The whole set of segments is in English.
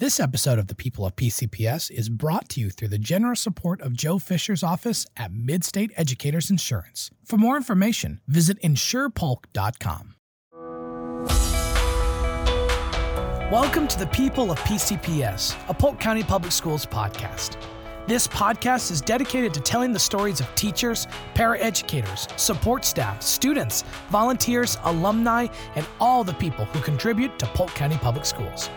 This episode of the People of PCPS is brought to you through the generous support of Joe Fisher's office at Midstate Educators Insurance. For more information, visit insurepolk.com. Welcome to the People of PCPS, a Polk County Public Schools podcast. This podcast is dedicated to telling the stories of teachers, paraeducators, support staff, students, volunteers, alumni, and all the people who contribute to Polk County Public Schools.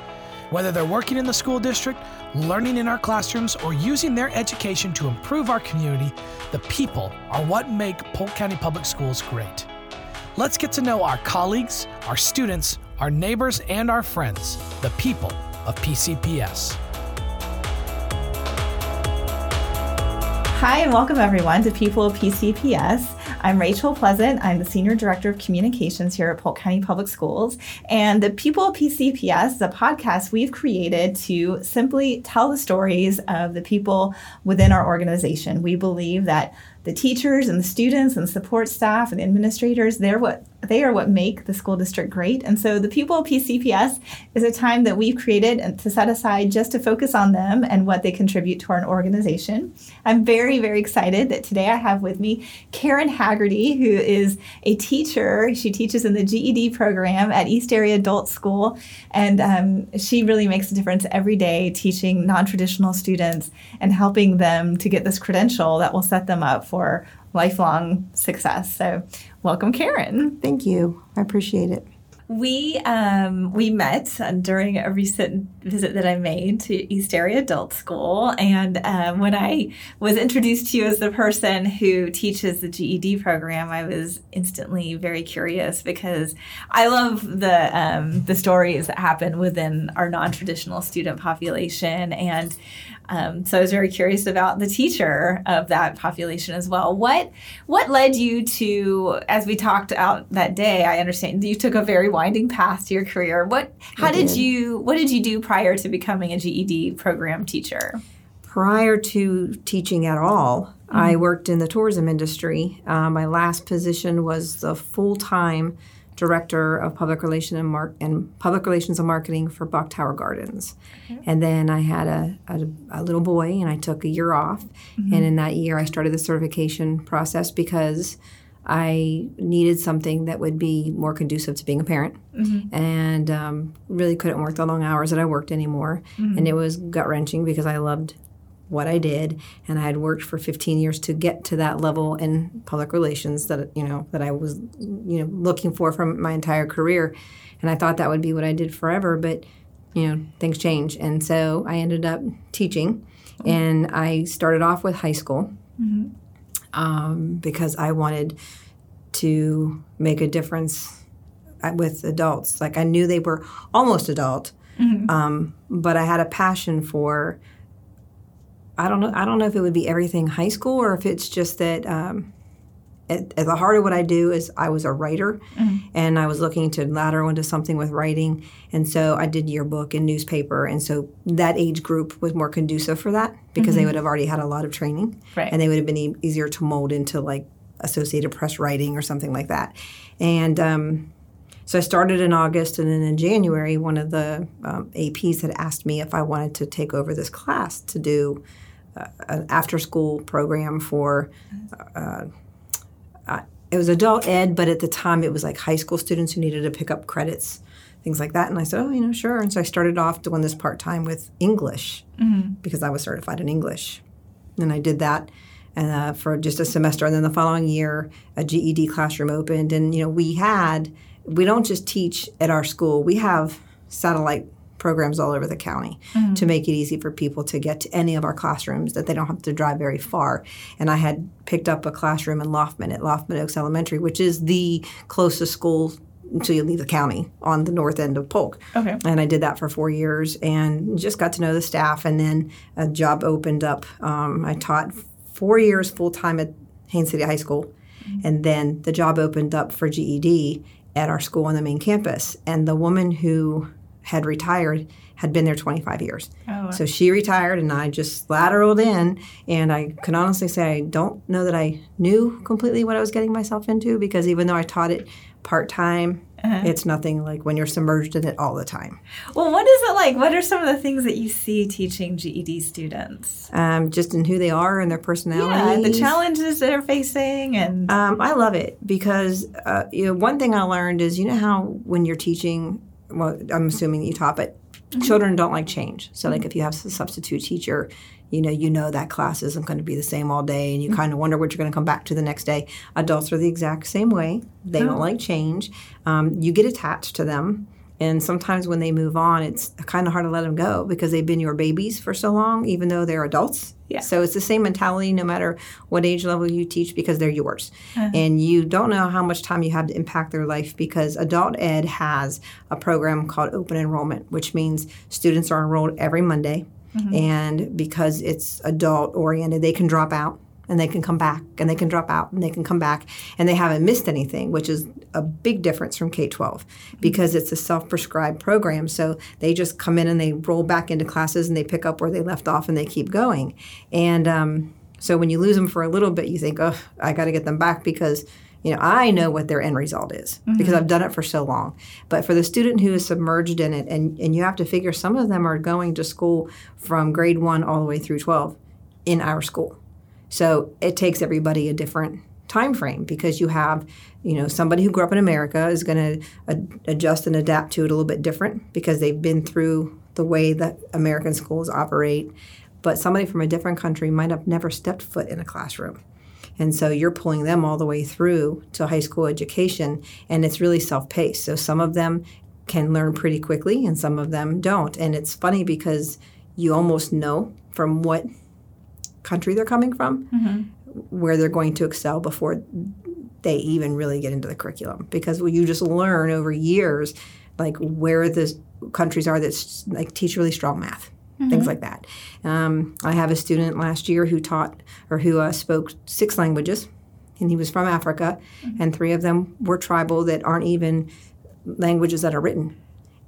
Whether they're working in the school district, learning in our classrooms, or using their education to improve our community, the people are what make Polk County Public Schools great. Let's get to know our colleagues, our students, our neighbors, and our friends, the people of PCPS. Hi, and welcome everyone to People of PCPS. I'm Rachel Pleasant. I'm the Senior Director of Communications here at Polk County Public Schools. And the People PCPS is a podcast we've created to simply tell the stories of the people within our organization. We believe that the teachers and the students and support staff and administrators, they're what they are what make the school district great. And so the of PCPS is a time that we've created to set aside just to focus on them and what they contribute to our organization. I'm very, very excited that today I have with me Karen Haggerty, who is a teacher. She teaches in the GED program at East Area Adult School. And um, she really makes a difference every day teaching non traditional students and helping them to get this credential that will set them up for lifelong success. So, welcome, Karen. Thank you. I appreciate it. We um, we met during a recent visit that I made to East Area Adult School, and um, when I was introduced to you as the person who teaches the GED program, I was instantly very curious because I love the um, the stories that happen within our non traditional student population, and um, so I was very curious about the teacher of that population as well. What what led you to, as we talked out that day? I understand you took a very winding path to your career. What how did. did you what did you do prior to becoming a GED program teacher? Prior to teaching at all, mm-hmm. I worked in the tourism industry. Uh, my last position was the full time director of public relations and, and public relations and marketing for Bok Tower Gardens. Okay. And then I had a, a, a, little boy, and I took a year off. Mm-hmm. And in that year, I started the certification process because I needed something that would be more conducive to being a parent, mm-hmm. and um, really couldn't work the long hours that I worked anymore. Mm-hmm. And it was gut wrenching because I loved what I did, and I had worked for 15 years to get to that level in public relations that you know that I was you know looking for from my entire career, and I thought that would be what I did forever, but you know things change, and so I ended up teaching, and I started off with high school mm-hmm. um, because I wanted to make a difference uh, with adults. Like I knew they were almost adult, mm-hmm. um, but I had a passion for I don't know. I don't know if it would be everything high school or if it's just that. Um, at, at, the heart of what I do is I was a writer, mm-hmm. and I was looking to ladder into something with writing, and so I did yearbook and newspaper, and so that age group was more conducive for that because mm-hmm. they would have already had a lot of training, right. and they would have been e- easier to mold into like Associated Press writing or something like that, and. Um, so I started in August, and then in January, one of the um, APs had asked me if I wanted to take over this class to do uh, an after school program for. Uh, uh, it was adult ed, but at the time it was like high school students who needed to pick up credits, things like that. And I said, oh, you know, sure. And so I started off doing this part time with English mm-hmm. because I was certified in English. And I did that and uh, for just a semester. And then the following year, a GED classroom opened. And, you know, we had, we don't just teach at our school, we have satellite programs all over the county mm-hmm. to make it easy for people to get to any of our classrooms that they don't have to drive very far. And I had picked up a classroom in Loughman at Loughman Oaks Elementary, which is the closest school until you leave the county on the north end of Polk. Okay. And I did that for four years and just got to know the staff. And then a job opened up. Um, I taught four years full time at Haines City High School. Mm-hmm. And then the job opened up for GED at our school on the main campus. And the woman who had retired had been there 25 years. Oh, So she retired and I just lateraled in. And I can honestly say I don't know that I knew completely what I was getting myself into because even though I taught it part time Uh-huh. It's nothing like when you're submerged in it all the time. Well, what is it like? What are some of the things that you see teaching GED students? Um, just in who they are and their personality. Yeah, the challenges they're facing, and um, I love it because uh, you know one thing I learned is you know how when you're teaching, well, I'm assuming you taught, but mm-hmm. children don't like change. So like mm-hmm. if you have a substitute teacher, you know you know that class isn't going to be the same all day and you mm-hmm. kind of wonder what you're going to come back to the next day adults are the exact same way they oh. don't like change um, you get attached to them and sometimes when they move on it's kind of hard to let them go because they've been your babies for so long even though they're adults yeah. So it's the same mentality no matter what age level you teach because they're yours. Uh-huh. And you don't know how much time you have to impact their life because adult ed has a program called open enrollment, which means students are enrolled every Monday. Mm-hmm. And because it's adult oriented, they can drop out and they can come back and they can drop out and they can come back and they haven't missed anything, which is a big difference from K 12 because it's a self prescribed program. So they just come in and they roll back into classes and they pick up where they left off and they keep going. And um, so when you lose them for a little bit, you think, oh, I got to get them back because you know i know what their end result is mm-hmm. because i've done it for so long but for the student who is submerged in it and, and you have to figure some of them are going to school from grade one all the way through 12 in our school so it takes everybody a different time frame because you have you know somebody who grew up in america is going to ad- adjust and adapt to it a little bit different because they've been through the way that american schools operate. But somebody from a different country might have never stepped foot in a classroom. And so you're pulling them all the way through to high school education and it's really self-paced. So some of them can learn pretty quickly and some of them don't. And it's funny because you almost know from what country they're coming from, mm-hmm. where they're going to excel before they even really get into the curriculum. Because you just learn over years, like where the countries are that like teach really strong math. Mm-hmm. Things like that. Um, I have a student last year who taught or who uh, spoke six languages, and he was from Africa, mm-hmm. and three of them were tribal that aren't even languages that are written.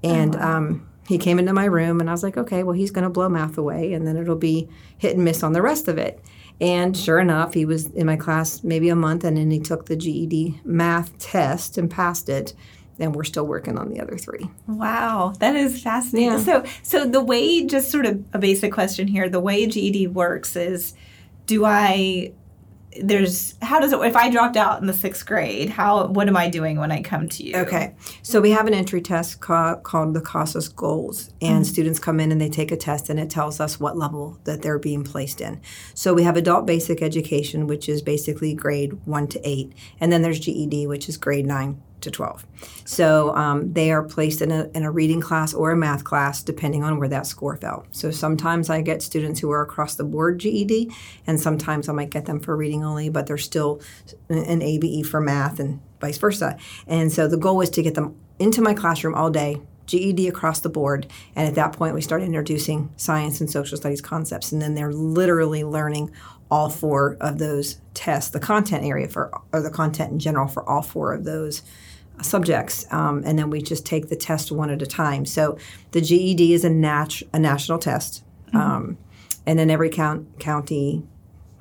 And oh, wow. um, he came into my room and I was like, okay, well, he's going to blow math away and then it'll be hit and miss on the rest of it. And sure enough, he was in my class maybe a month and then he took the GED math test and passed it. And we're still working on the other three. Wow, that is fascinating. Yeah. So, so the way, just sort of a basic question here, the way GED works is do I there's how does it if i dropped out in the sixth grade how what am i doing when i come to you? Okay so we have an entry test ca- called the CASAS GOALS and mm-hmm. students come in and they take a test and it tells us what level that they're being placed in. So we have adult basic education which is basically grade 1 to 8 and then there's ged which is grade 9 to 12. So um, they are placed in a, in a reading class or a math class depending on where that score fell. So sometimes I get students who are across the board GED, and sometimes I might get them for reading only, but they're still an ABE for math and vice versa. And so the goal is to get them into my classroom all day GED across the board. And at that point, we start introducing science and social studies concepts. And then they're literally learning all four of those tests, the content area for, or the content in general for all four of those subjects, um, and then we just take the test one at a time. So the GED is a, nat- a national test, mm-hmm. um, and then every count- county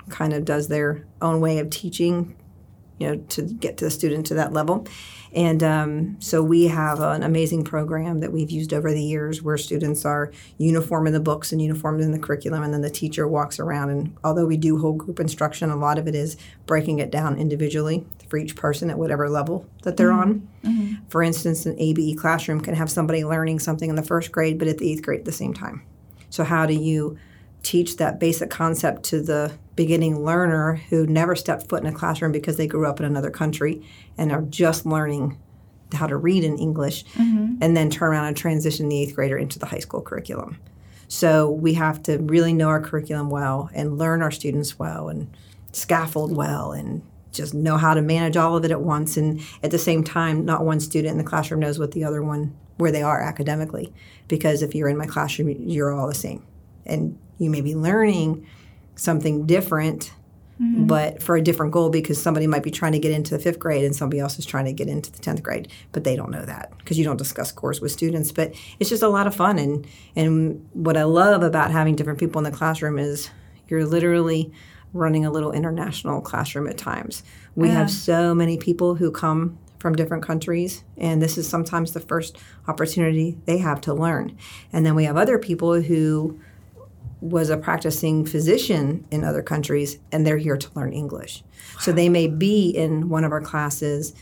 kind of does their own way of teaching, you know, to get to the student to that level. And um, so we have an amazing program that we've used over the years where students are uniform in the books and uniformed in the curriculum, and then the teacher walks around. And although we do whole group instruction, a lot of it is breaking it down individually for each person at whatever level that they're mm-hmm. on. Mm-hmm. For instance, an ABE classroom can have somebody learning something in the first grade, but at the eighth grade at the same time. So, how do you teach that basic concept to the beginning learner who never stepped foot in a classroom because they grew up in another country and are just learning how to read in English mm-hmm. and then turn around and transition the eighth grader into the high school curriculum. So we have to really know our curriculum well and learn our students well and scaffold well and just know how to manage all of it at once. And at the same time not one student in the classroom knows what the other one where they are academically. Because if you're in my classroom you're all the same. And you may be learning something different mm-hmm. but for a different goal because somebody might be trying to get into the fifth grade and somebody else is trying to get into the 10th grade. But they don't know that because you don't discuss scores with students. But it's just a lot of fun. And and what i love about having different people in the classroom is you're literally running a little international classroom at times we yeah. have so many people who come from different countries, and this is sometimes the first opportunity they have to learn. And then we have other people who was a practicing physician in other countries, and they're here to learn English. So they may be in one of our classes.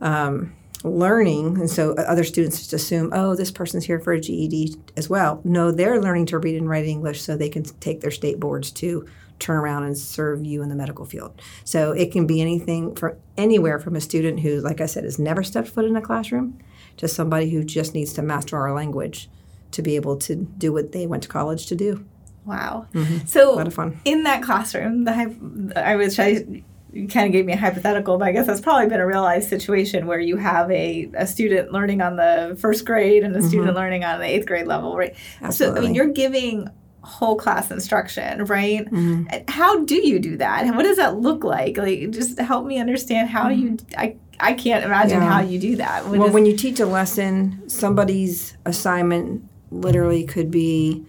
Um, learning, and so other students just assume, oh, this person's here for a GED as well. No, they're learning to read and write English so they can take their state boards to turn around and serve you in the medical field. So it can be anything for anywhere from a student who, like I said, has never stepped foot in a classroom to somebody who just needs to master our language to be able to do what they went to college to do. Wow. Mm-hmm. So a lot of fun. in that classroom, the I was trying you kind of gave me a hypothetical, but I guess that's probably been a real life situation where you have a, a student learning on the first grade and a mm-hmm. student learning on the eighth grade level, right? Absolutely. So, I mean, you're giving whole class instruction, right? Mm-hmm. How do you do that? And what does that look like? Like, just help me understand how mm-hmm. you, I, I can't imagine yeah. how you do that. What well, is, when you teach a lesson, somebody's assignment literally could be,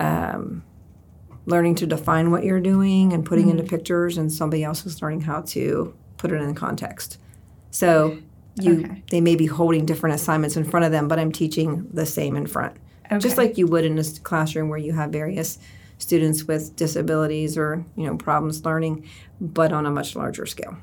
um, learning to define what you're doing and putting mm-hmm. into pictures, and somebody else is learning how to put it in context. So you okay. they may be holding different assignments in front of them, but I'm teaching the same in front. Okay. Just like you would in a classroom where you have various students with disabilities or, you know, problems learning, but on a much larger scale.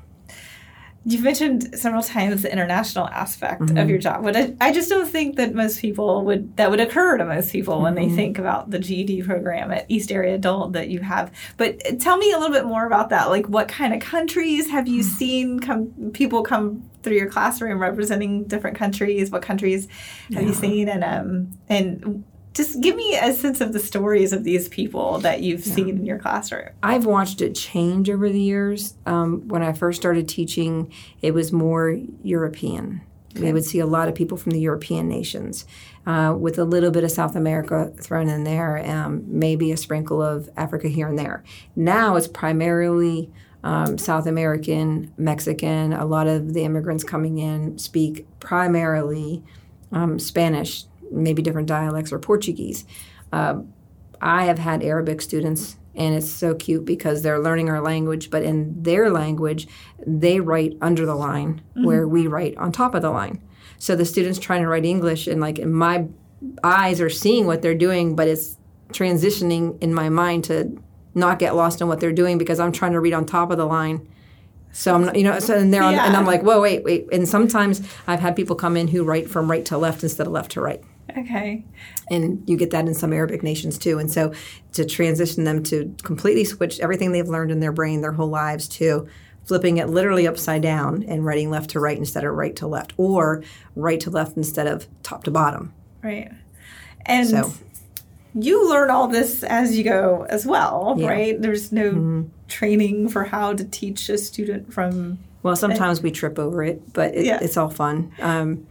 You've mentioned several times the international aspect mm-hmm. of your job. But I, I, just don't think that most people would that would occur to most people mm-hmm. when they mm-hmm. think about the GED program at East Area Adult that you have. But tell me a little bit more about that. Like, what kind of countries have you mm-hmm. seen come people come through your classroom representing different countries? What countries have yeah. you seen? And um and just give me a sense of the stories of these people that you've yeah. seen in your classroom. I've watched it change over the years. Um, when I first started teaching, it was more European. Okay. We would see a lot of people from the European nations, uh, with a little bit of South America thrown in there, um, maybe a sprinkle of Africa here and there. Now it's primarily um, South American, Mexican. A lot of the immigrants coming in speak primarily um, Spanish, maybe different dialects or Portuguese. Uh, I have had Arabic students, and it's so cute because they're learning our language, but in their language, they write under the line mm-hmm. where we write on top of the line. So the students trying to write English, and like my eyes are seeing what they're doing, but it's transitioning in my mind to not get lost in what they're doing because I'm trying to read on top of the line. So I'm, not, you know, so and they're on, yeah. and I'm like, whoa, wait, wait. And sometimes I've had people come in who write from right to left instead of left to right. Okay. And you get that in some Arabic nations too. And so to transition them to completely switch everything they've learned in their brain their whole lives to flipping it literally upside down and writing left to right instead of right to left or right to left instead of top to bottom. Right. And so. you learn all this as you go as well, yeah. right? There's no mm-hmm. training for how to teach a student from. Well, sometimes we trip over it, but it, yeah. it's all fun. Um,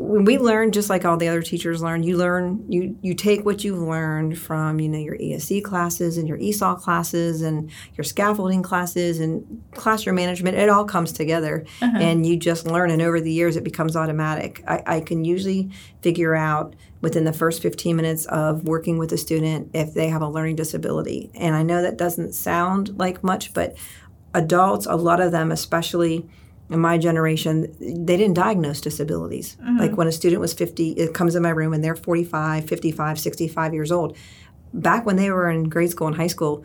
when we learn just like all the other teachers learn you learn you you take what you've learned from you know your ese classes and your esol classes and your scaffolding classes and classroom management it all comes together. Uh-huh. and you just learn and over the years it becomes automatic. I, I can usually figure out within the first 15 minutes of working with a student if they have a learning disability. And i know that doesn't sound like much but adults a lot of them especially in my generation, they didn't diagnose disabilities. Mm-hmm. Like when a student was 50, it comes in my room and they're 45, 55, 65 years old. Back when they were in grade school and high school,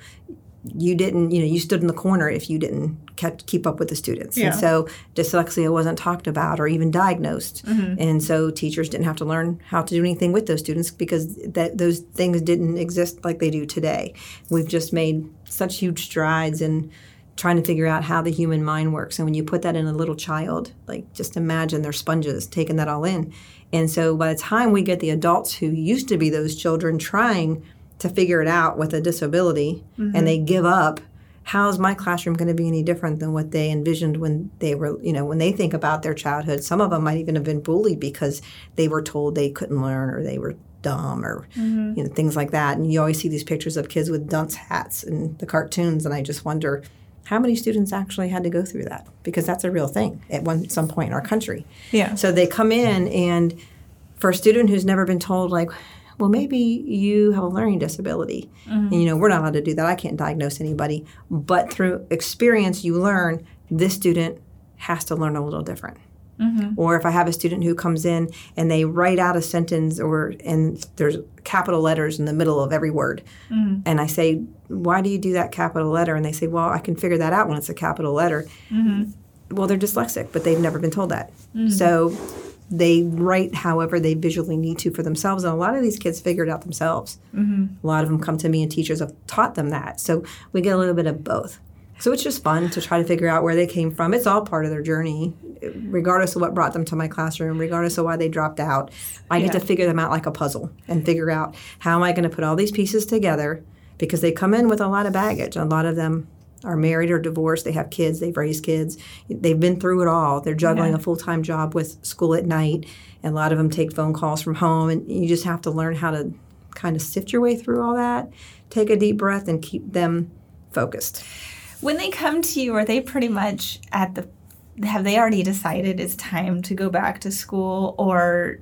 you didn't, you know, you stood in the corner if you didn't keep up with the students. Yeah. And so dyslexia wasn't talked about or even diagnosed. Mm-hmm. And so teachers didn't have to learn how to do anything with those students because that those things didn't exist like they do today. We've just made such huge strides in trying to figure out how the human mind works. And when you put that in a little child, like just imagine they're sponges taking that all in. And so by the time we get the adults who used to be those children trying to figure it out with a disability mm-hmm. and they give up, how's my classroom going to be any different than what they envisioned when they were, you know, when they think about their childhood? Some of them might even have been bullied because they were told they couldn't learn or they were dumb or mm-hmm. you know things like that. And you always see these pictures of kids with dunce hats in the cartoons, and I just wonder how many students actually had to go through that? Because that's a real thing at one some point in our country. Yeah. So they come in and for a student who's never been told like well maybe you have a learning disability. Mm-hmm. and you know we're not allowed to do that. I can't diagnose anybody. But through experience you learn this student has to learn a little different Mm-hmm. Or if I have a student who comes in and they write out a sentence or and there's capital letters in the middle of every word. Mm-hmm. And I say, "Why do you do that capital letter?" And they say, "Well, I can figure that out when it's a capital letter." Mm-hmm. Well, they're dyslexic, but they've never been told that. So they write however they visually need to for themselves. And a lot of these kids figure it out themselves. A lot of them come to me, and teachers have taught them that. So we get a little bit of both. So it's just fun to try to figure out where they came from. It's all part of their journey, regardless of what brought them to my classroom, regardless of why they dropped out. I get to figure them out like a puzzle and figure out how am I going to put all these pieces together because they come in with a lot of baggage. A lot of them are married or divorced. They have kids. They've raised kids. They've been through it all. They're juggling Yeah. a full time job with school at night. And a lot of them take phone calls from home. And you just have to learn how to kind of sift your way through all that, take a deep breath, and keep them focused. When they come to you, are they pretty much at the have they already decided it's time to go back to school or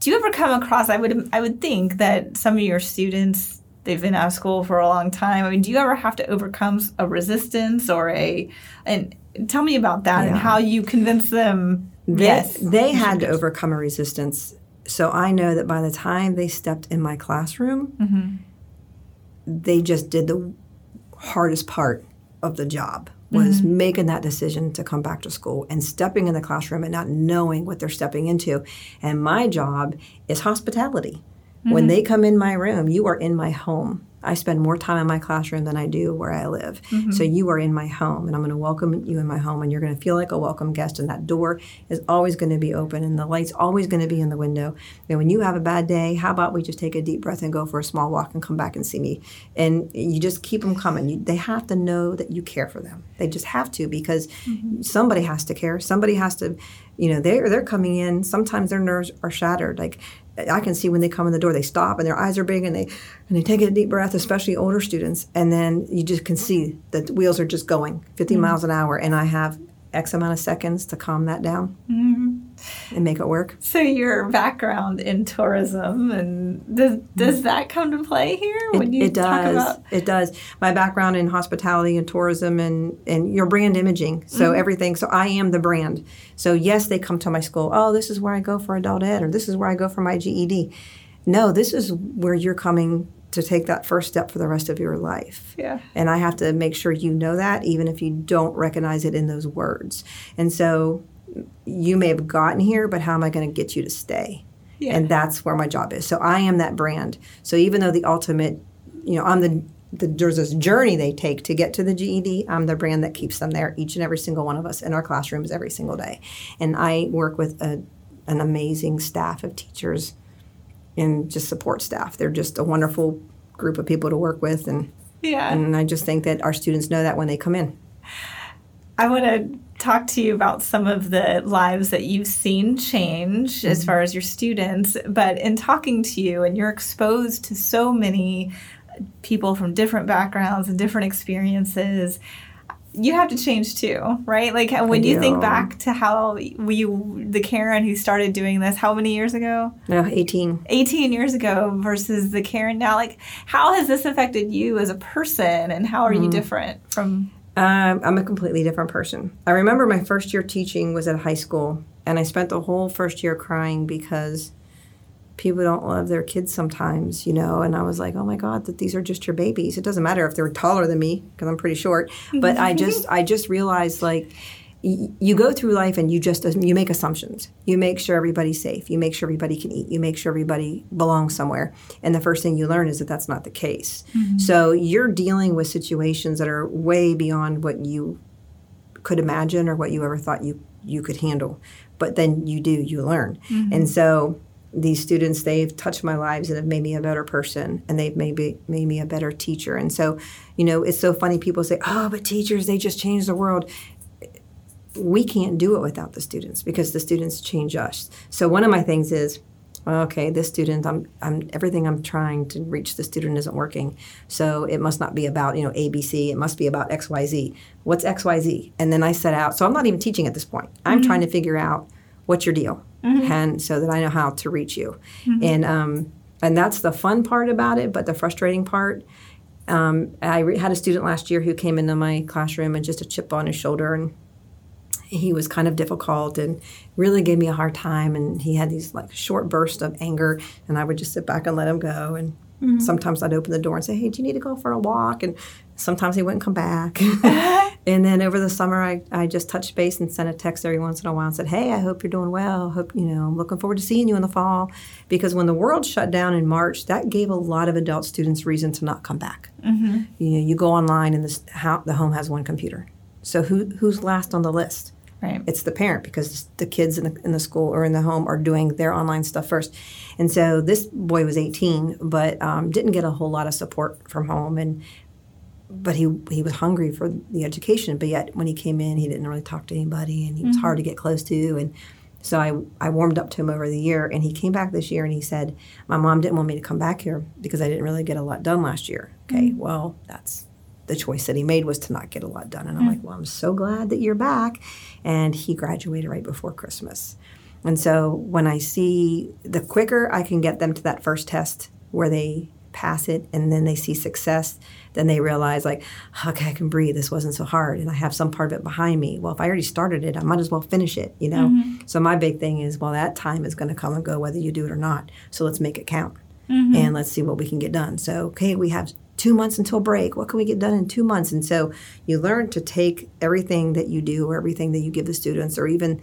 do you ever come across I would I would think that some of your students they've been out of school for a long time. I mean, do you ever have to overcome a resistance or a and tell me about that and how you convince them They, yes. they had to overcome a resistance. So I know that by the time they stepped in my classroom, Mm-hmm. they just did the hardest part of the job was Mm-hmm. making that decision to come back to school and stepping in the classroom and not knowing what they're stepping into. And my job is hospitality. When Mm-hmm. they come in my room, you are in my home. I spend more time in my classroom than I do where I live. Mm-hmm. So you are in my home, and I'm going to welcome you in my home, and you're going to feel like a welcome guest. And that door is always going to be open, and the light's always going to be in the window. And when you have a bad day, how about we just take a deep breath and go for a small walk and come back and see me? And you just keep them coming. You, they have to know that you care for them. They just have to because somebody has to care. Somebody has to, you know, they're they're coming in. Sometimes their nerves are shattered. Like I can see when they come in the door, they stop and their eyes are big and they and they take a deep breath, especially older students, and then you just can see that the wheels are just going 50 mm-hmm. miles an hour, and I have X amount of seconds to calm that down mm-hmm. And make it work. So your background in tourism and does does that come to play here when you it does. talk about It does. My background in hospitality and tourism and, and your brand imaging. So Mm-hmm. everything. So I am the brand. So yes, they come to my school. Oh, this is where I go for adult ed, or this is where I go for my GED. No, this is where you're coming to take that first step for the rest of your life. yeah And I have to make sure you know that, even if you don't recognize it in those words. And so you may have gotten here, but how am I going to get you to stay? Yeah. And that's where my job is. So I am that brand. So even though the ultimate, you know, I'm the, the there's this journey they take to get to the GED. I'm the brand that keeps them there, each and every single one of us in our classrooms every single day. And I work with a, an amazing staff of teachers and just support staff. They're just a wonderful group of people to work with, and yeah and I just think that our students know that when they come in. I want to talk to you about some of the lives that you've seen change as mm-hmm. far as your students. But in talking to you, and you're exposed to so many people from different backgrounds and different experiences. You have to change too, right? Like when you think back to how we, the Karen who started doing this, how many years ago? No, 18. 18 years ago versus the Karen now. Like, how has this affected you as a person, and how are you mm-hmm. different from? Um, I'm a completely different person. I remember my first year teaching was at high school, and I spent the whole first year crying because people don't love their kids sometimes, you know. And I was like, oh my god, that these are just your babies. It doesn't matter if they're taller than me because I'm pretty short. But I just, I just realized like. You go through life and you just you make assumptions. You make sure everybody's safe. You make sure everybody can eat. You make sure everybody belongs somewhere. And the first thing you learn is that that's not the case. Mm-hmm. So you're dealing with situations that are way beyond what you could imagine or what you ever thought you you could handle. But then you do, you learn. Mm-hmm. And so these students, they've touched my lives and have made me a better person and they've made me, made me a better teacher. And so, you know, it's so funny people say, oh, but teachers, they just change the world. We can't do it without the students because the students change us. So one of my things is, okay, this student, I'm, I'm everything I'm trying to reach the student isn't working. So it must not be about you know ABC. It must be about X Y Z. What's X Y Z? And then I set out. So I'm not even teaching at this point. I'm trying to figure out what's your deal, and so that I know how to reach you. And um, and that's the fun part about it. But the frustrating part. Um, I re- had a student last year who came into my classroom and just a chip on his shoulder and he was kind of difficult and really gave me a hard time. And he had these like short bursts of anger and i would just sit back and let him go. And mm-hmm. sometimes i'd open the door and say hey do you need to go for a walk? And sometimes he wouldn't come back. And then over the summer I, I just touched base and sent a text every once in a while and said hey i hope you're doing well. Hope you know i'm looking forward to seeing you in the fall. Because when the world shut down in march that gave a lot of adult students reason to not come back. Mm-hmm. you know you go online and this, how, the home has one computer. So who, who's last on the list Right. It's the parent because the kids in the, in the school or in the home are doing their online stuff first. And so this boy was 18, but um, didn't get a whole lot of support from home. And but he he was hungry for the education. But yet when he came in, he didn't really talk to anybody, and he was mm-hmm. hard to get close to. And so I I warmed up to him over the year, and he came back this year, and he said, "My mom didn't want me to come back here because I didn't really get a lot done last year." Okay, mm-hmm. well that's the choice that he made was to not get a lot done. And I'm mm. like, well, I'm so glad that you're back. And he graduated right before Christmas. And so when I see the quicker I can get them to that first test where they pass it and then they see success, then they realize, like, okay, I can breathe. This wasn't so hard. And I have some part of it behind me. Well, if I already started it, I might as well finish it, you know? Mm-hmm. So my big thing is, well, that time is going to come and go whether you do it or not. So let's make it count. Mm-hmm. And let's see what we can get done. So, okay, we have two months until break. What can we get done in two months? And so you learn to take everything that you do or everything that you give the students, or even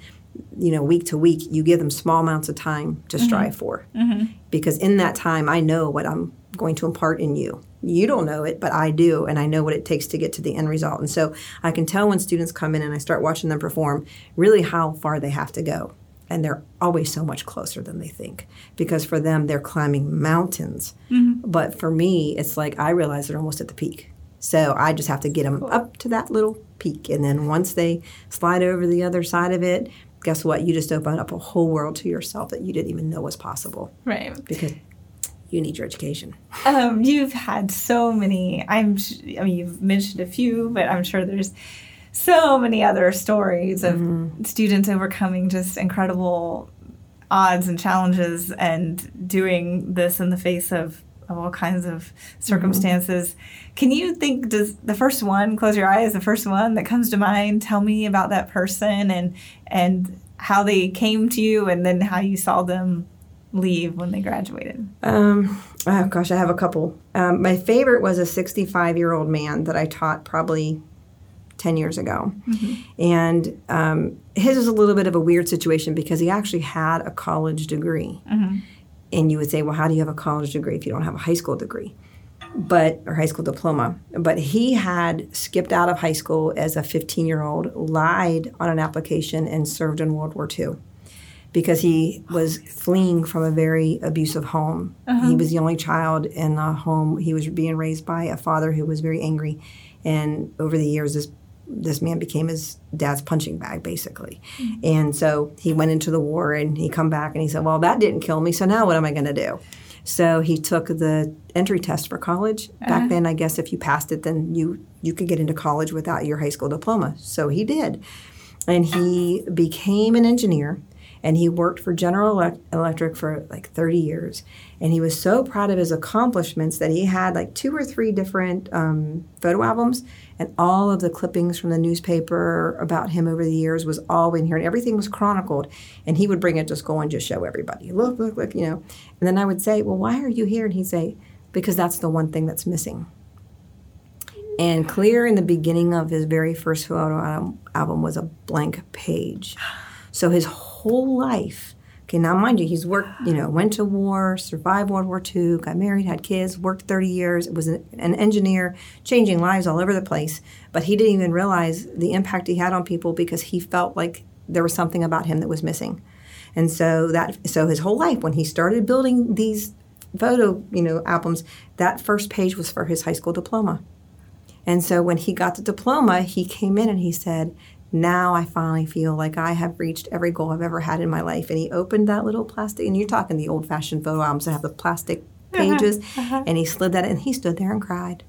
you know week to week, you give them small amounts of time to mm-hmm. strive for. Mm-hmm. Because in that time, I know what I'm going to impart in you. You don't know it, but I do, and I know what it takes to get to the end result. And so I can tell when students come in and I start watching them perform, really how far they have to go and they're always so much closer than they think because for them they're climbing mountains mm-hmm. but for me it's like i realize they're almost at the peak so i just have to get them up to that little peak and then once they slide over the other side of it guess what you just open up a whole world to yourself that you didn't even know was possible right because you need your education. Um, you've had so many. I'm. I mean, you've mentioned a few, but I'm sure there's so many other stories of mm-hmm. students overcoming just incredible odds and challenges and doing this in the face of, of all kinds of circumstances. Mm-hmm. Can you think does the first one close your eyes the first one that comes to mind tell me about that person and and how they came to you and then how you saw them leave when they graduated? Um, oh gosh, I have a couple. Um, my favorite was a 65 year old man that I taught probably 10 years ago. Mm-hmm. And um, his is a little bit of a weird situation because he actually had a college degree. Mm-hmm. And you would say, well, how do you have a college degree if you don't have a high school degree? But, or high school diploma. But he had skipped out of high school as a 15 year old, lied on an application, and served in World War II because he was fleeing from a very abusive home. Uh-huh. He was the only child in a home. He was being raised by a father who was very angry. And over the years, this this man became his dad's punching bag basically mm-hmm. and so he went into the war and he come back and he said well that didn't kill me so now what am i going to do so he took the entry test for college uh-huh. back then i guess if you passed it then you you could get into college without your high school diploma so he did and he became an engineer and he worked for General Electric for like 30 years. And he was so proud of his accomplishments that he had like two or three different um, photo albums, and all of the clippings from the newspaper about him over the years was all in here, and everything was chronicled. And he would bring it to school and just show everybody, look, look, look, you know. And then I would say, well, why are you here? And he'd say, because that's the one thing that's missing. And clear in the beginning of his very first photo album was a blank page. So his whole life. Okay, now mind you, he's worked, you know, went to war, survived World War II, got married, had kids, worked 30 years, was an, an engineer, changing lives all over the place. But he didn't even realize the impact he had on people because he felt like there was something about him that was missing. And so that so his whole life when he started building these photo, you know, albums, that first page was for his high school diploma. And so when he got the diploma, he came in and he said, now I finally feel like I have reached every goal I've ever had in my life. And he opened that little plastic, and you're talking the old fashioned photo albums that have the plastic uh-huh, pages, uh-huh, uh-huh. and he slid that in, and he stood there and cried.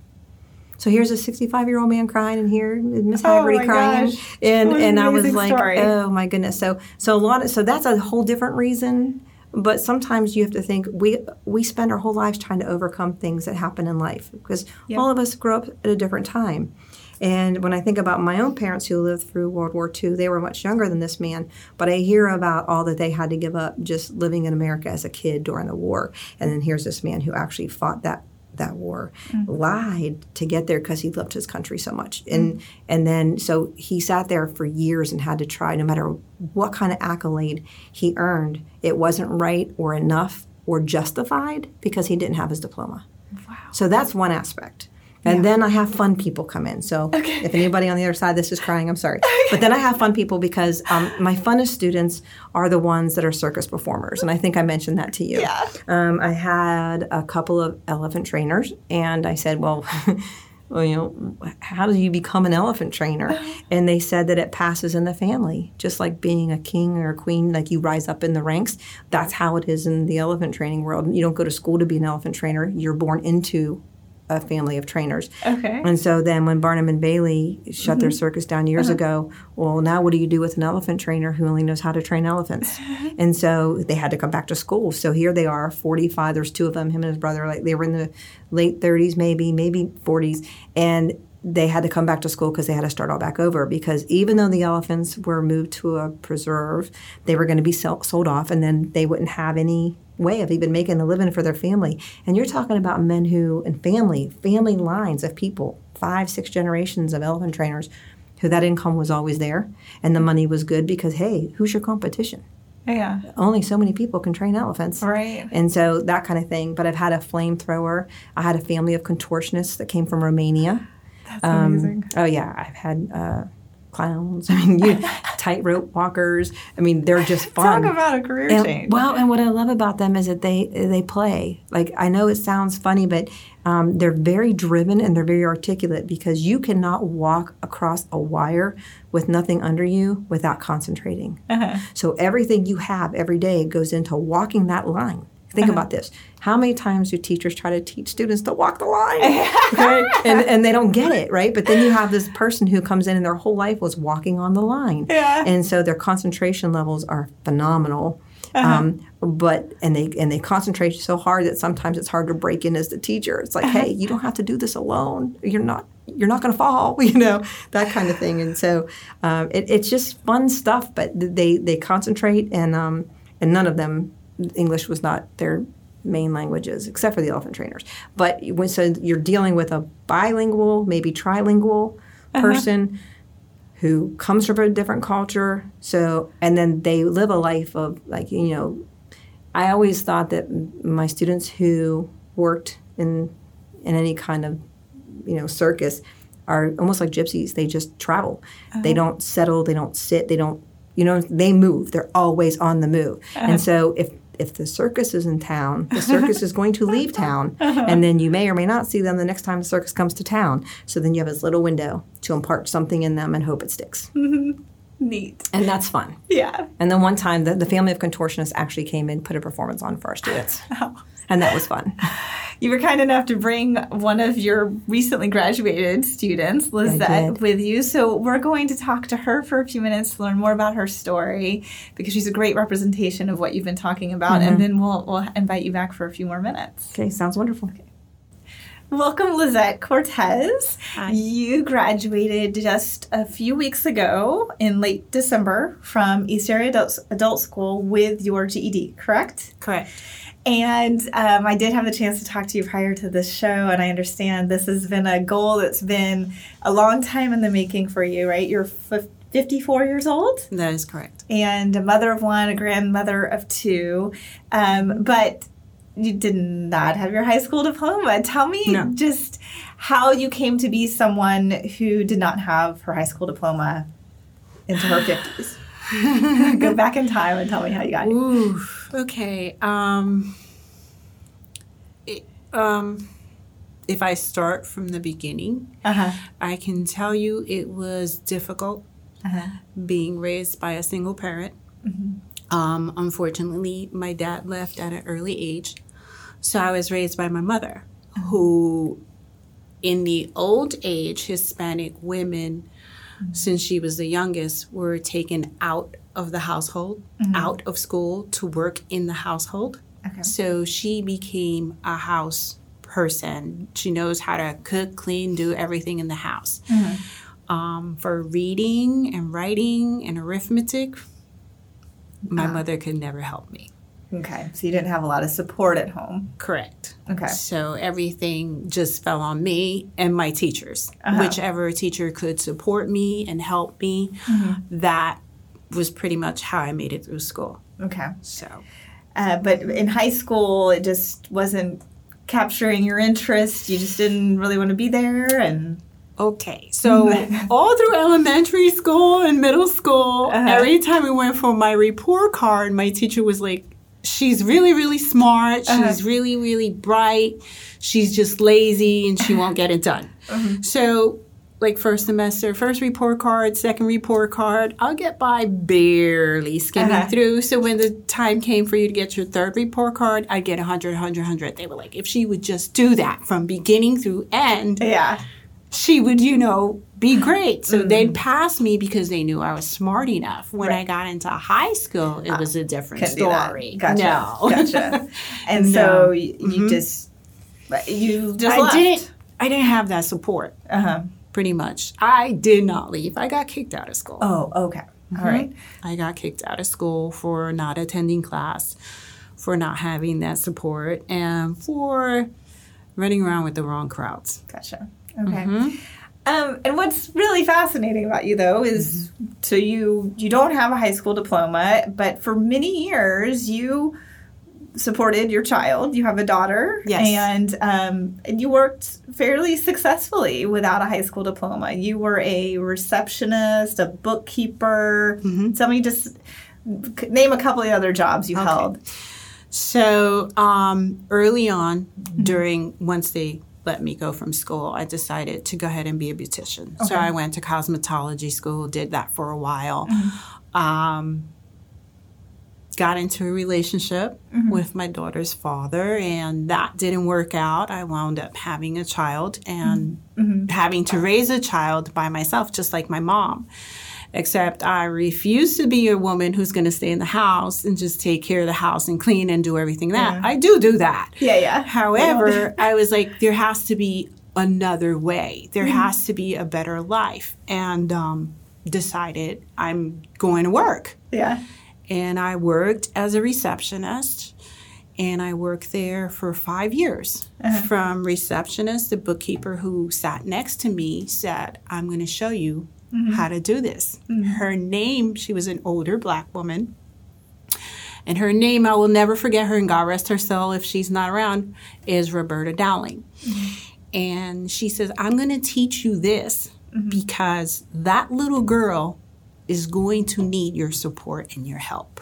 So here's a 65 year old man crying, and here Miss oh Haggerty oh crying, gosh. and and I was like, story. oh my goodness. So so a lot of so that's a whole different reason but sometimes you have to think we we spend our whole lives trying to overcome things that happen in life because Yeah. all of us grow up at a different time. And when I think about my own parents who lived through World War II, they were much younger than this man, but I hear about all that they had to give up just living in America as a kid during the war. And then here's this man who actually fought that that war, mm-hmm. lied to get there because he loved his country so much. And mm-hmm. and then so he sat there for years and had to try no matter what kind of accolade he earned, it wasn't right or enough or justified because he didn't have his diploma. Wow. So that's one aspect. And then I have fun people come in. So if anybody on the other side this is crying, I'm sorry. But then I have fun people because um, my funnest students are the ones that are circus performers. And I think I mentioned that to you. Yeah. Um, I had a couple of elephant trainers, and I said, well, well, you know, how do you become an elephant trainer? And they said that it passes in the family, just like being a king or a queen, like you rise up in the ranks. That's how it is in the elephant training world. You don't go to school to be an elephant trainer, you're born into a family of trainers. Okay. And so then when Barnum and Bailey shut their mm-hmm. circus down years uh-huh. ago, well, now what do you do with an elephant trainer who only knows how to train elephants? and so they had to come back to school. So here they are, 45. There's two of them, him and his brother. Like they were in the late 30s, maybe, maybe 40s. And they had to come back to school because they had to start all back over. Because even though the elephants were moved to a preserve, they were going to be sell- sold off, and then they wouldn't have any way of even making a living for their family. And you're talking about men who, and family, family lines of people, five, six generations of elephant trainers, who that income was always there, and the money was good because hey, who's your competition? Yeah. Only so many people can train elephants. Right. And so that kind of thing. But I've had a flamethrower. I had a family of contortionists that came from Romania. That's Um, amazing. Oh yeah, I've had uh, clowns. I mean, you tightrope walkers. I mean, they're just fun. Talk about a career And- change. well, and what I love about them is that they they play. Like I know it sounds funny, but um, they're very driven and they're very articulate because you cannot walk across a wire with nothing under you without concentrating. Uh-huh. So everything you have every day goes into walking that line. Think about this. How many times do teachers try to teach students to walk the line? right? and, and they don't get it, right? But then you have this person who comes in and their whole life was walking on the line. Yeah. And so their concentration levels are phenomenal. Um, but and they and they concentrate so hard that sometimes it's hard to break in as the teacher. It's like, hey, you don't have to do this alone. You're not you're not going to fall, you know, that kind of thing. And so um, it, it's just fun stuff. But they they concentrate and um, and none of them English was not their main languages except for the elephant trainers. But when so you're dealing with a bilingual, maybe trilingual uh-huh. person who comes from a different culture. So, and then they live a life of like, you know, I always thought that my students who worked in in any kind of, you know, circus are almost like gypsies. They just travel. They uh-huh. don't settle, they don't sit, they don't, you know, they move. They're always on the move. And uh-huh. so if if the circus is in town, the circus is going to leave town, uh-huh. and then you may or may not see them the next time the circus comes to town. So then you have this little window to impart something in them and hope it sticks. Neat. And that's fun. Yeah. And then one time, the, the family of contortionists actually came in, put a performance on for our students. And that was fun. You were kind enough to bring one of your recently graduated students, Lizette, with you. So we're going to talk to her for a few minutes to learn more about her story because she's a great representation of what you've been talking about. And mm-hmm. then we'll, we'll invite you back for a few more minutes. Okay, sounds wonderful. Okay. Welcome, Lizette Cortez. You graduated just a few weeks ago in late December from East Area Adult, Adult School with your GED, correct? Correct. And um, I did have the chance to talk to you prior to this show, and I understand this has been a goal that's been a long time in the making for you, right? You're f- 54 years old That is correct. and a mother of one, a grandmother of two. Um, but you did not have your high school diploma. Tell me No. just how you came to be someone who did not have her high school diploma into her 50s. Go back in time and tell me how you got. Ooh. Okay. Um. It, um. If I start from the beginning, Uh-huh. I can tell you it was difficult Uh-huh. being raised by a single parent. Um, unfortunately, my dad left at an early age, so I was raised by my mother, who, in the old age, Hispanic women since she was the youngest, were taken out of the household, mm-hmm. out of school to work in the household. Okay. So she became a house person. She knows how to cook, clean, do everything in the house. Mm-hmm. Um, for reading and writing and arithmetic, my uh, mother could never help me. Okay. So you didn't have a lot of support at home. Correct. Okay. So everything just fell on me and my teachers. Uh-huh. Whichever teacher could support me and help me, mm-hmm. that was pretty much how I made it through school. Okay. So Uh, but in high school, it just wasn't capturing your interest. You just didn't really want to be there, and Okay, so all through elementary school and middle school, uh-huh. every time we went for my report card, my teacher was like, She's really, really smart. She's really, really bright. She's just lazy and she won't get it done. So, like, first semester, first report card, second report card, I'll get by barely skimming Uh-huh. through. So, when the time came for you to get your third report card, I'd get 100, 100, 100. They were like, if she would just do that from beginning through end, yeah, she would, you know, be great. So they'd mm-hmm. pass me because they knew I was smart enough. When I got into high school, it ah, was a different couldn't do that. story. Gotcha. No. Gotcha. And so No. y- you mm-hmm. just you just I left. didn't I didn't have that support, Uh huh. pretty much. I did not leave. I got kicked out of school. Oh, okay. Mm-hmm. All right. I got kicked out of school for not attending class, for not having that support, and for running around with the wrong crowds. Gotcha. Okay. Um, and what's really fascinating about you, though, is so you you don't have a high school diploma, but for many years you supported your child. You have a daughter, Yes. and um, and you worked fairly successfully without a high school diploma. You were a receptionist, a bookkeeper. Tell me just name a couple of other jobs you held. So um, early on, during once they let me go from school, I decided to go ahead and be a beautician. So I went to cosmetology school, did that for a while. Mm-hmm. Um, got into a relationship mm-hmm. with my daughter's father, and that didn't work out. I wound up having a child and mm-hmm. having to raise a child by myself, just like my mom except I refuse to be a woman who's going to stay in the house and just take care of the house and clean and do everything that. I do do that. Yeah, yeah. However, I was like, there has to be another way. There has to be a better life. And um, decided I'm going to work. Yeah. And I worked as a receptionist. And I worked there for five years. From receptionist, the bookkeeper who sat next to me said, I'm going to show you Mm-hmm. how to do this. Mm-hmm. Her name, she was an older black woman. And her name, I will never forget her, and God rest her soul if she's not around, is Roberta Dowling. Mm-hmm. And she says, I'm going to teach you this because that little girl is going to need your support and your help.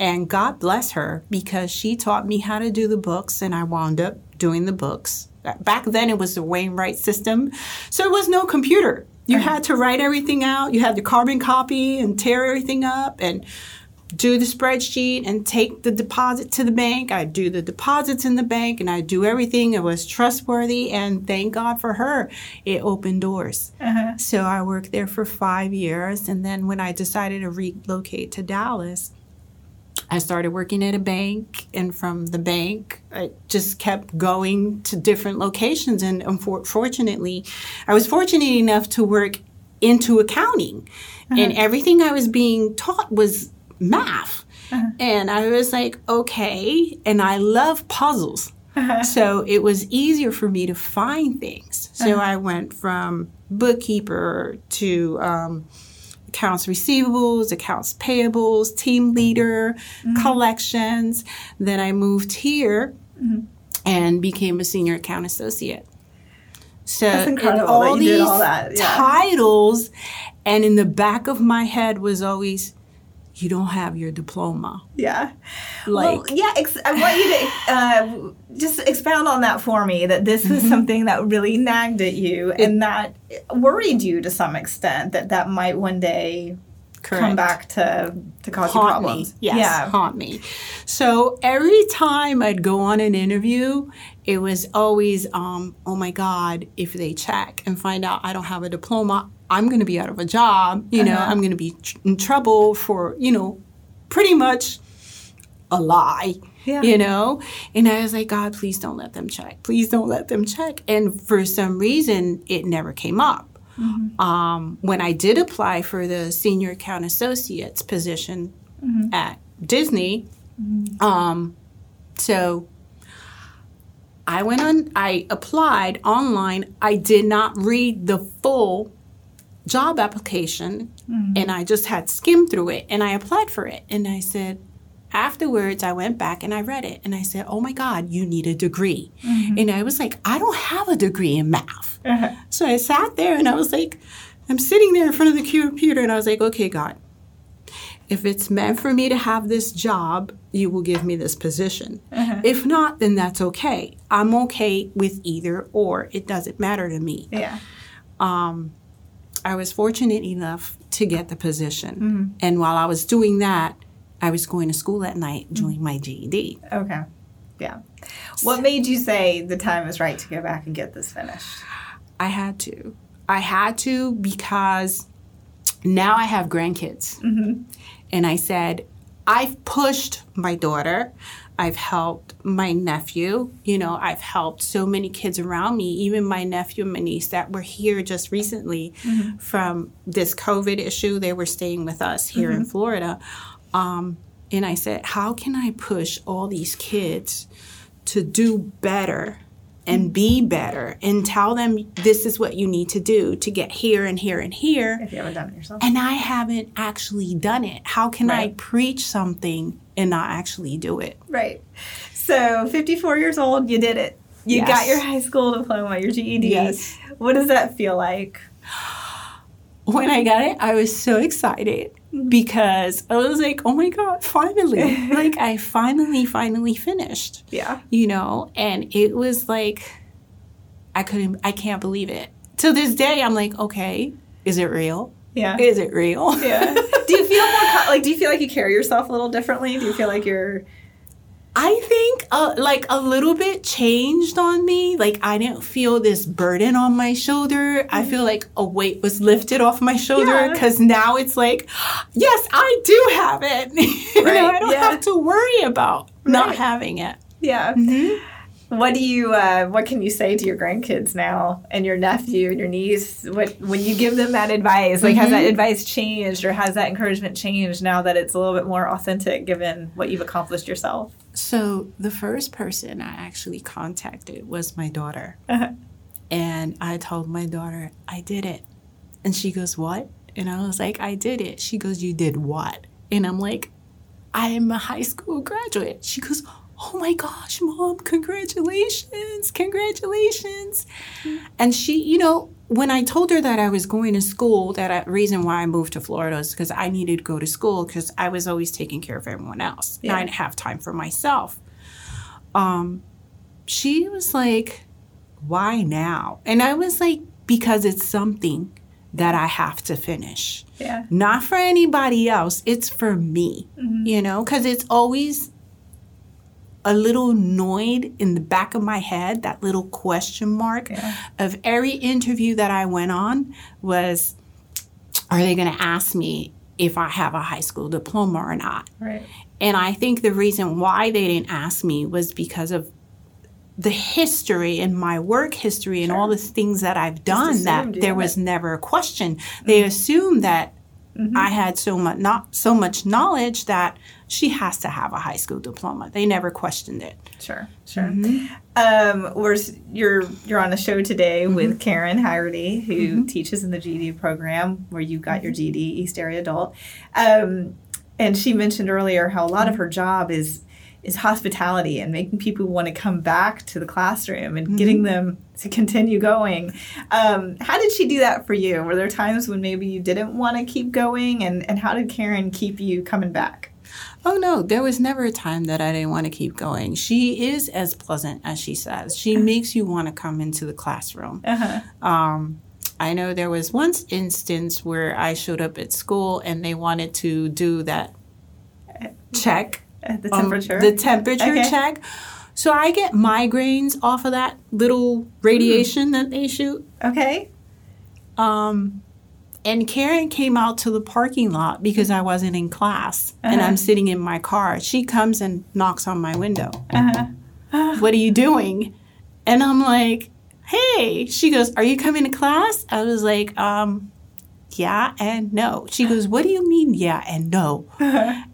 And God bless her because she taught me how to do the books, and I wound up doing the books. Back then, it was the One-Write system, so there was no computer. You had to write everything out. You had to carbon copy and tear everything up and do the spreadsheet and take the deposit to the bank. I do the deposits in the bank and I do everything. It was trustworthy, and thank God for her. It opened doors. Uh-huh. So I worked there for five years, and then when I decided to relocate to Dallas, I started working at a bank, and from the bank, I just kept going to different locations. And unfortunately, I was fortunate enough to work into accounting, uh-huh. and everything I was being taught was math. Uh-huh. And I was like, okay, and I love puzzles. Uh-huh. So it was easier for me to find things. So I went from bookkeeper to um, accounts receivables, accounts payables, team leader, mm-hmm. collections. Then I moved here mm-hmm. and became a senior account associate. So That's and incredible that all these all that, yeah. titles, and in the back of my head was always, "You don't have your diploma." Yeah. Like well, yeah, ex- I want you to uh, just expound on that for me. That this was Mm-hmm. something that really nagged at you and that worried you to some extent. That that might one day come back to to cause you problems. me. Yes, Yeah. haunt me. So every time I'd go on an interview, it was always, um, oh my God, if they check and find out I don't have a diploma, I'm going to be out of a job. You know, Uh-huh. I'm going to be tr- in trouble for, you know, pretty much a lie. Yeah. You know? And I was like, God, please don't let them check. Please don't let them check. And for some reason, it never came up. Um, when I did apply for the senior account associates position at Disney, um, so I went on, I applied online. I did not read the full job application mm-hmm. and I just had skimmed through it and I applied for it. And I said, afterwards, I went back and I read it and I said, oh my God, you need a degree. Mm-hmm. And I was like, I don't have a degree in math. Uh-huh. So I sat there and I was like, I'm sitting there in front of the computer and I was like, okay, God, if it's meant for me to have this job, you will give me this position. Uh-huh. If not, then that's okay. I'm okay with either or. It doesn't matter to me. Yeah. Um, I was fortunate enough to get the position. Mm-hmm. And while I was doing that, I was going to school at night doing my GED. Okay. Yeah. What made you say the time is right to go back and get this finished? I had to. I had to because now I have grandkids. Mm-hmm. And I said, I've pushed my daughter. I've helped my nephew. You know, I've helped so many kids around me, even my nephew and my niece that were here just recently from this COVID issue. They were staying with us here in Florida. Um, and I said, How can I push all these kids to do better and be better and tell them this is what you need to do to get here and here and here? If you haven't done it yourself. And I haven't actually done it. How can I preach something and not actually do it? Right. So, 54 years old, you did it. You Yes. got your high school diploma, your GED. Yes. What does that feel like? When I got it, I was so excited because I was like, oh my God, finally. like, I finally, finally finished. Yeah. you know and it was like i couldn't i can't believe it to this day i'm like okay is it real Yeah. is it real yeah. Do you feel more like? Do you feel like you carry yourself a little differently? Do you feel like you're? I think uh, like a little bit changed on me like i didn't feel this burden on my shoulder i feel like a weight was lifted off my shoulder Yeah. because now it's like yes i do have it you know i don't yeah. have to worry about not having it Yeah. What do you? Uh, what can you say to your grandkids now and your nephew and your niece? What when you give them that advice? Like, has that advice changed, or has that encouragement changed now that it's a little bit more authentic, given what you've accomplished yourself? So the first person I actually contacted was my daughter. Uh-huh. And I told my daughter, I did it. And she goes, What? And I was like, I did it. She goes, You did what? And I'm like, I am a high school graduate. She goes, Oh my gosh, mom, congratulations, congratulations. And she, you know, when I told her that I was going to school, that a reason why I moved to Florida is because I needed to go to school because I was always taking care of everyone else. And Yeah. I didn't have time for myself. Um, she was like, why now? And I was like, because it's something that I have to finish. Yeah. Not for anybody else, it's for me, you know, because it's always a little annoyed in the back of my head, that little question mark Yeah. of every interview that I went on was, are they going to ask me if I have a high school diploma or not? Right. And I think the reason why they didn't ask me was because of the history and my work history and all the things that I've done that assumed there was never a question. They mm-hmm. assumed that Mm-hmm. I had so much not so much knowledge that she has to have a high school diploma. They never questioned it. Sure, sure. Mm-hmm. Um, we're you're you're on a show today mm-hmm. with Karen Haggerty, who teaches in the GED program where you got your GED East Area Adult, um, and she mentioned earlier how a lot of her job is is hospitality and making people want to come back to the classroom and getting them to continue going. Um, how did she do that for you? Were there times when maybe you didn't want to keep going, and and how did Karen keep you coming back? Oh no, there was never a time that I didn't want to keep going. She is as pleasant as she says. She makes you want to come into the classroom. Uh-huh. Um, I know there was once instance where I showed up at school and they wanted to do that check, The um, temperature. the temperature Okay. check. So I get migraines off of that little radiation that they shoot. okay. Um, And Karen came out to the parking lot because I wasn't in class and I'm sitting in my car. She comes and knocks on my window. what are you doing? And I'm like, hey. She goes, are you coming to class? I was like, um, yeah and no. She goes, what do you mean, yeah and no?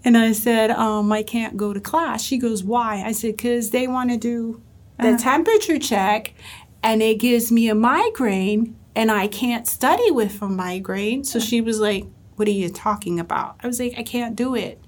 And I said, um, I can't go to class. She goes, why? I said, because they want to do the uh-huh. temperature check and it gives me a migraine and I can't study with a migraine. So she was like, what are you talking about? I was like, I can't do it.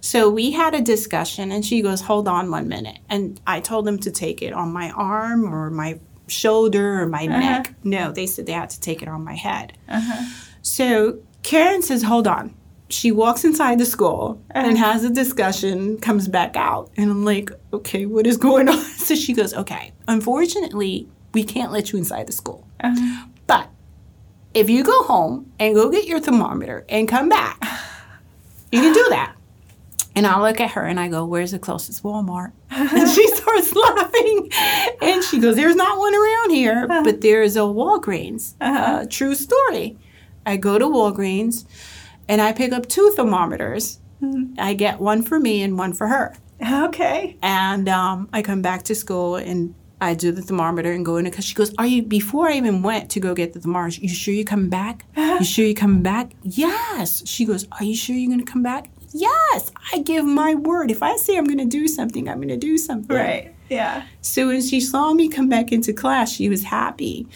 So we had a discussion, and she goes, Hold on one minute. And I told them to take it on my arm or my shoulder or my neck. Uh-huh. No, they said they had to take it on my head. Uh-huh. So Karen says, Hold on. She walks inside the school and uh-huh. has a discussion, comes back out. And I'm like, Okay, what is going on? So she goes, Okay, unfortunately, we can't let you inside the school. Uh-huh. But if you go home and go get your thermometer and come back, you can do that. And I look at her and I go, Where's the closest Walmart? And she starts laughing. And she goes, There's not one around here, uh-huh. but there's a Walgreens. Uh, true story. I go to Walgreens and I pick up two thermometers. I get one for me and one for her. Okay. And um, I come back to school and I do the thermometer and go in because she goes, Are you, before I even went to go get the thermometer, you sure you come back? You sure you come back? Yes. She goes, Are you sure you're going to come back? Yes. I give my word. If I say I'm going to do something, I'm going to do something. Right. Yeah. So when she saw me come back into class, she was happy,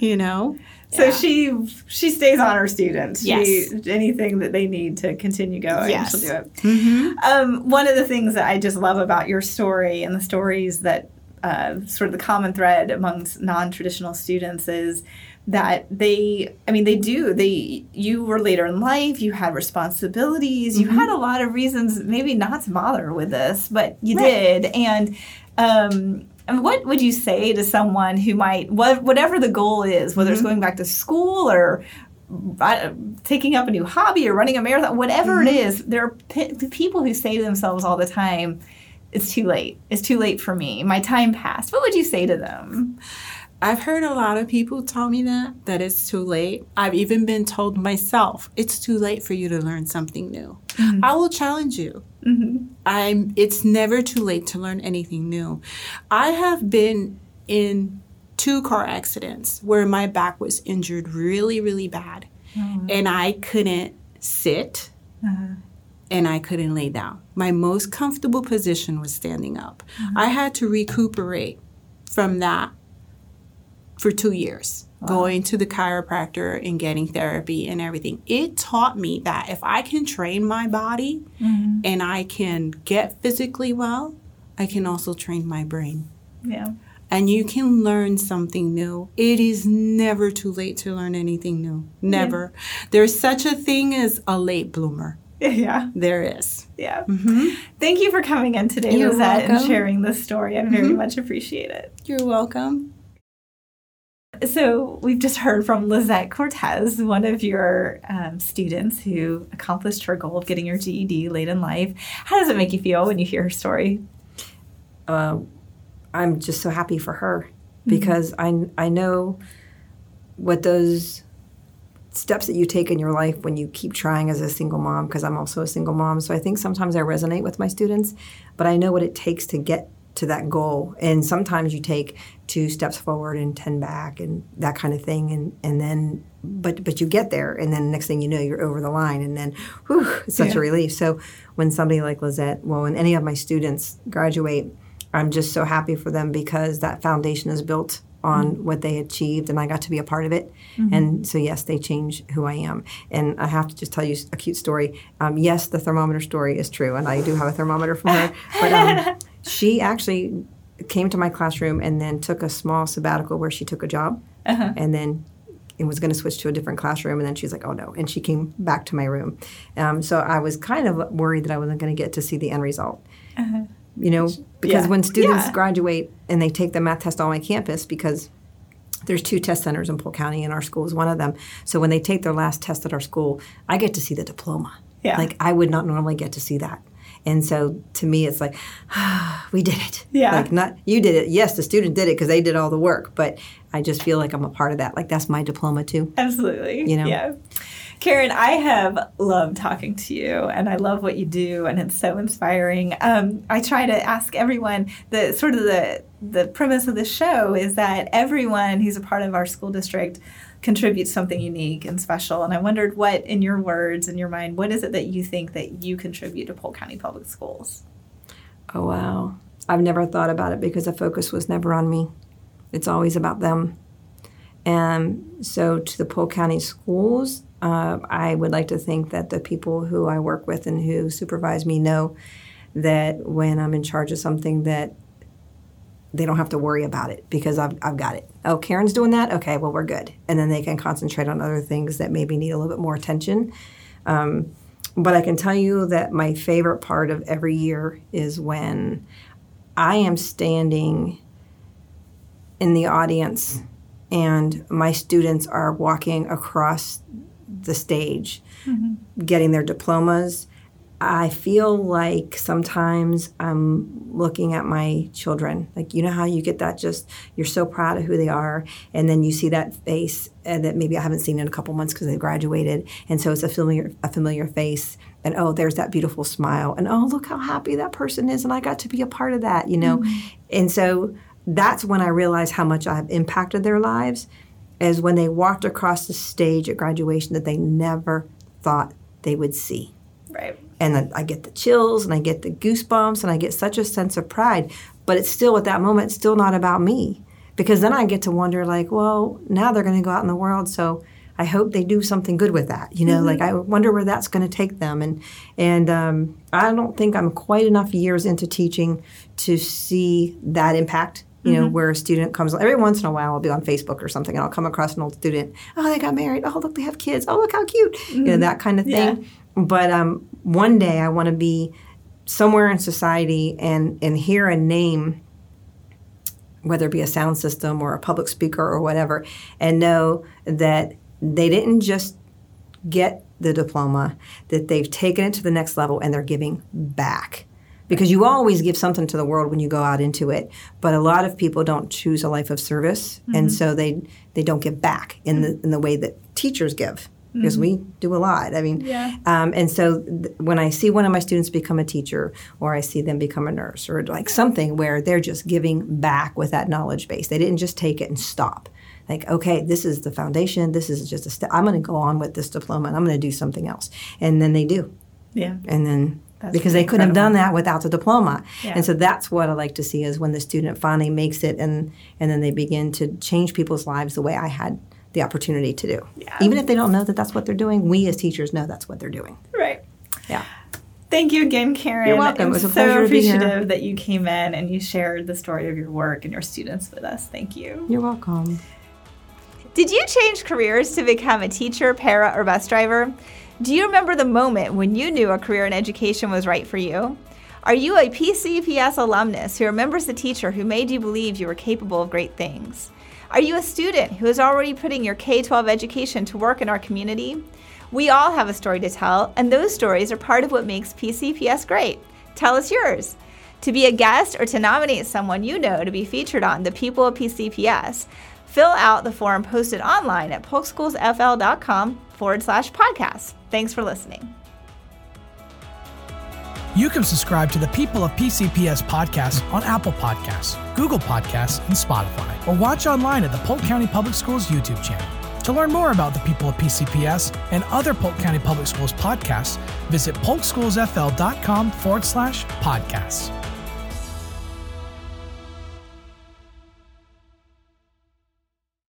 you know? So Yeah. she she stays on her students. Yes. She, anything that they need to continue going, Yes. she'll do it. Mm-hmm. Um, one of the things that I just love about your story and the stories that uh, sort of the common thread amongst non-traditional students is that they i mean they do they you were later in life you had responsibilities you had a lot of reasons maybe not to bother with this but you Right. did and um and what would you say to someone who might wha- whatever the goal is whether it's mm-hmm. going back to school or uh, taking up a new hobby or running a marathon, whatever it mm-hmm. is, there are p- people who say to themselves all the time, it's too late. It's too late for me. My time passed. What would you say to them? I've heard a lot of people tell me that, that it's too late. I've even been told myself, it's too late for you to learn something new. Mm-hmm. I will challenge you. Mm-hmm. I'm, it's never too late to learn anything new. I have been in two car accidents where my back was injured really, really bad. Mm-hmm. And I couldn't sit uh-huh. and I couldn't lay down. My most comfortable position was standing up. Mm-hmm. I had to recuperate from that for two years, going to the chiropractor and getting therapy and everything. It taught me that if I can train my body mm-hmm. and I can get physically well, I can also train my brain. Yeah. And you can learn something new. It is never too late to learn anything new. Never. There's such a thing as a late bloomer. Yeah. There is. Yeah. Mm-hmm. Thank you for coming in today, You're Lizette, and sharing this story. I very mm-hmm. much appreciate it. You're welcome. So, we've just heard from Lizette Cortez, one of your um, students who accomplished her goal of getting her GED late in life. How does it make you feel when you hear her story? uh, I'm just so happy for her because I I know what those steps that you take in your life when you keep trying as a single mom because I'm also a single mom. So I think sometimes I resonate with my students, but I know what it takes to get to that goal. And sometimes you take two steps forward and 10 back and that kind of thing and and then but but you get there and then next thing you know you're over the line and then whew, it's such Yeah. a relief. So when somebody like Lizette, well when any of my students graduate, I'm just so happy for them because that foundation is built on what they achieved and I got to be a part of it. And so, yes, they change who I am. And I have to just tell you a cute story. Um, yes, the thermometer story is true, and I do have a thermometer from her. But um, she actually came to my classroom and then took a small sabbatical where she took a job and then and was going to switch to a different classroom. And then she's like, oh no. And she came back to my room. Um, so I was kind of worried that I wasn't going to get to see the end result. You know, because Yeah. when students Yeah. graduate and they take the math test on my campus, because there's two test centers in Polk County, and our school is one of them. So when they take their last test at our school, I get to see the diploma. Yeah. Like I would not normally get to see that. And so to me, it's like, we did it. Yeah. Like not you did it. Yes, the student did it because they did all the work. But I just feel like I'm a part of that. Like that's my diploma too. Absolutely. You know? Yeah. Karen, I have loved talking to you and I love what you do and it's so inspiring. Um, I try to ask everyone the sort of the the premise of the show is that everyone who's a part of our school district contributes something unique and special. And I wondered what, in your words, in your mind, what is it that you think that you contribute to Polk County Public Schools? Oh wow. I've never thought about it because the focus was never on me. It's always about them. And so to the Polk County schools, uh, I would like to think that the people who I work with and who supervise me know that when I'm in charge of something that they don't have to worry about it because I've, I've got it. Oh, Karen's doing that? Okay, well, we're good. And then they can concentrate on other things that maybe need a little bit more attention. Um, but I can tell you that my favorite part of every year is when I am standing in the audience and my students are walking across the stage mm-hmm. getting their diplomas. I feel like sometimes I'm looking at my children. Like, you know how you get that just, you're so proud of who they are. And then you see that face and that maybe I haven't seen in a couple months because they graduated. And so it's a familiar, a familiar face. And oh, there's that beautiful smile. And oh, look how happy that person is. And I got to be a part of that, you know? Mm-hmm. And so that's when I realized how much I've impacted their lives is when they walked across the stage at graduation that they never thought they would see. Right. And I get the chills and I get the goosebumps and I get such a sense of pride. But it's still at that moment, still not about me. Because then I get to wonder, like, well, now they're going to go out in the world. So I hope they do something good with that. You know, mm-hmm. like I wonder where that's going to take them. And and um, I don't think I'm quite enough years into teaching to see that impact you know, mm-hmm. where a student comes every once in a while, I'll be on Facebook or something, and I'll come across an old student. Oh, they got married. Oh, look, they have kids. Oh, look how cute. Mm-hmm. You know, mm-hmm. that kind of thing. Yeah. But um, one day, I want to be somewhere in society and and hear a name, whether it be a sound system or a public speaker or whatever, and know that they didn't just get the diploma, that they've taken it to the next level and they're giving back because you always give something to the world when you go out into it but a lot of people don't choose a life of service mm-hmm. and so they they don't give back in the in the way that teachers give because mm-hmm. we do a lot i mean yeah. um, and so th- when i see one of my students become a teacher or i see them become a nurse or like something where they're just giving back with that knowledge base they didn't just take it and stop like okay this is the foundation this is just a step i'm going to go on with this diploma and i'm going to do something else and then they do yeah and then that's because they couldn't incredible. have done that without the diploma. Yeah. And so that's what I like to see is when the student finally makes it and and then they begin to change people's lives the way I had the opportunity to do. Yeah. Even if they don't know that that's what they're doing, we as teachers know that's what they're doing. Right. Yeah. Thank you again, Karen. You're welcome. I'm it was a pleasure so pleasure appreciative that you came in and you shared the story of your work and your students with us. Thank you. You're welcome. Did you change careers to become a teacher, para, or bus driver? Do you remember the moment when you knew a career in education was right for you? Are you a PCPS alumnus who remembers the teacher who made you believe you were capable of great things? Are you a student who is already putting your K 12 education to work in our community? We all have a story to tell, and those stories are part of what makes PCPS great. Tell us yours. To be a guest or to nominate someone you know to be featured on The People of PCPS, fill out the form posted online at polkschoolsfl.com forward slash podcast. Thanks for listening. You can subscribe to the People of PCPS podcast on Apple Podcasts, Google Podcasts, and Spotify, or watch online at the Polk County Public Schools YouTube channel. To learn more about the People of PCPS and other Polk County Public Schools podcasts, visit polkschoolsfl.com forward slash podcasts.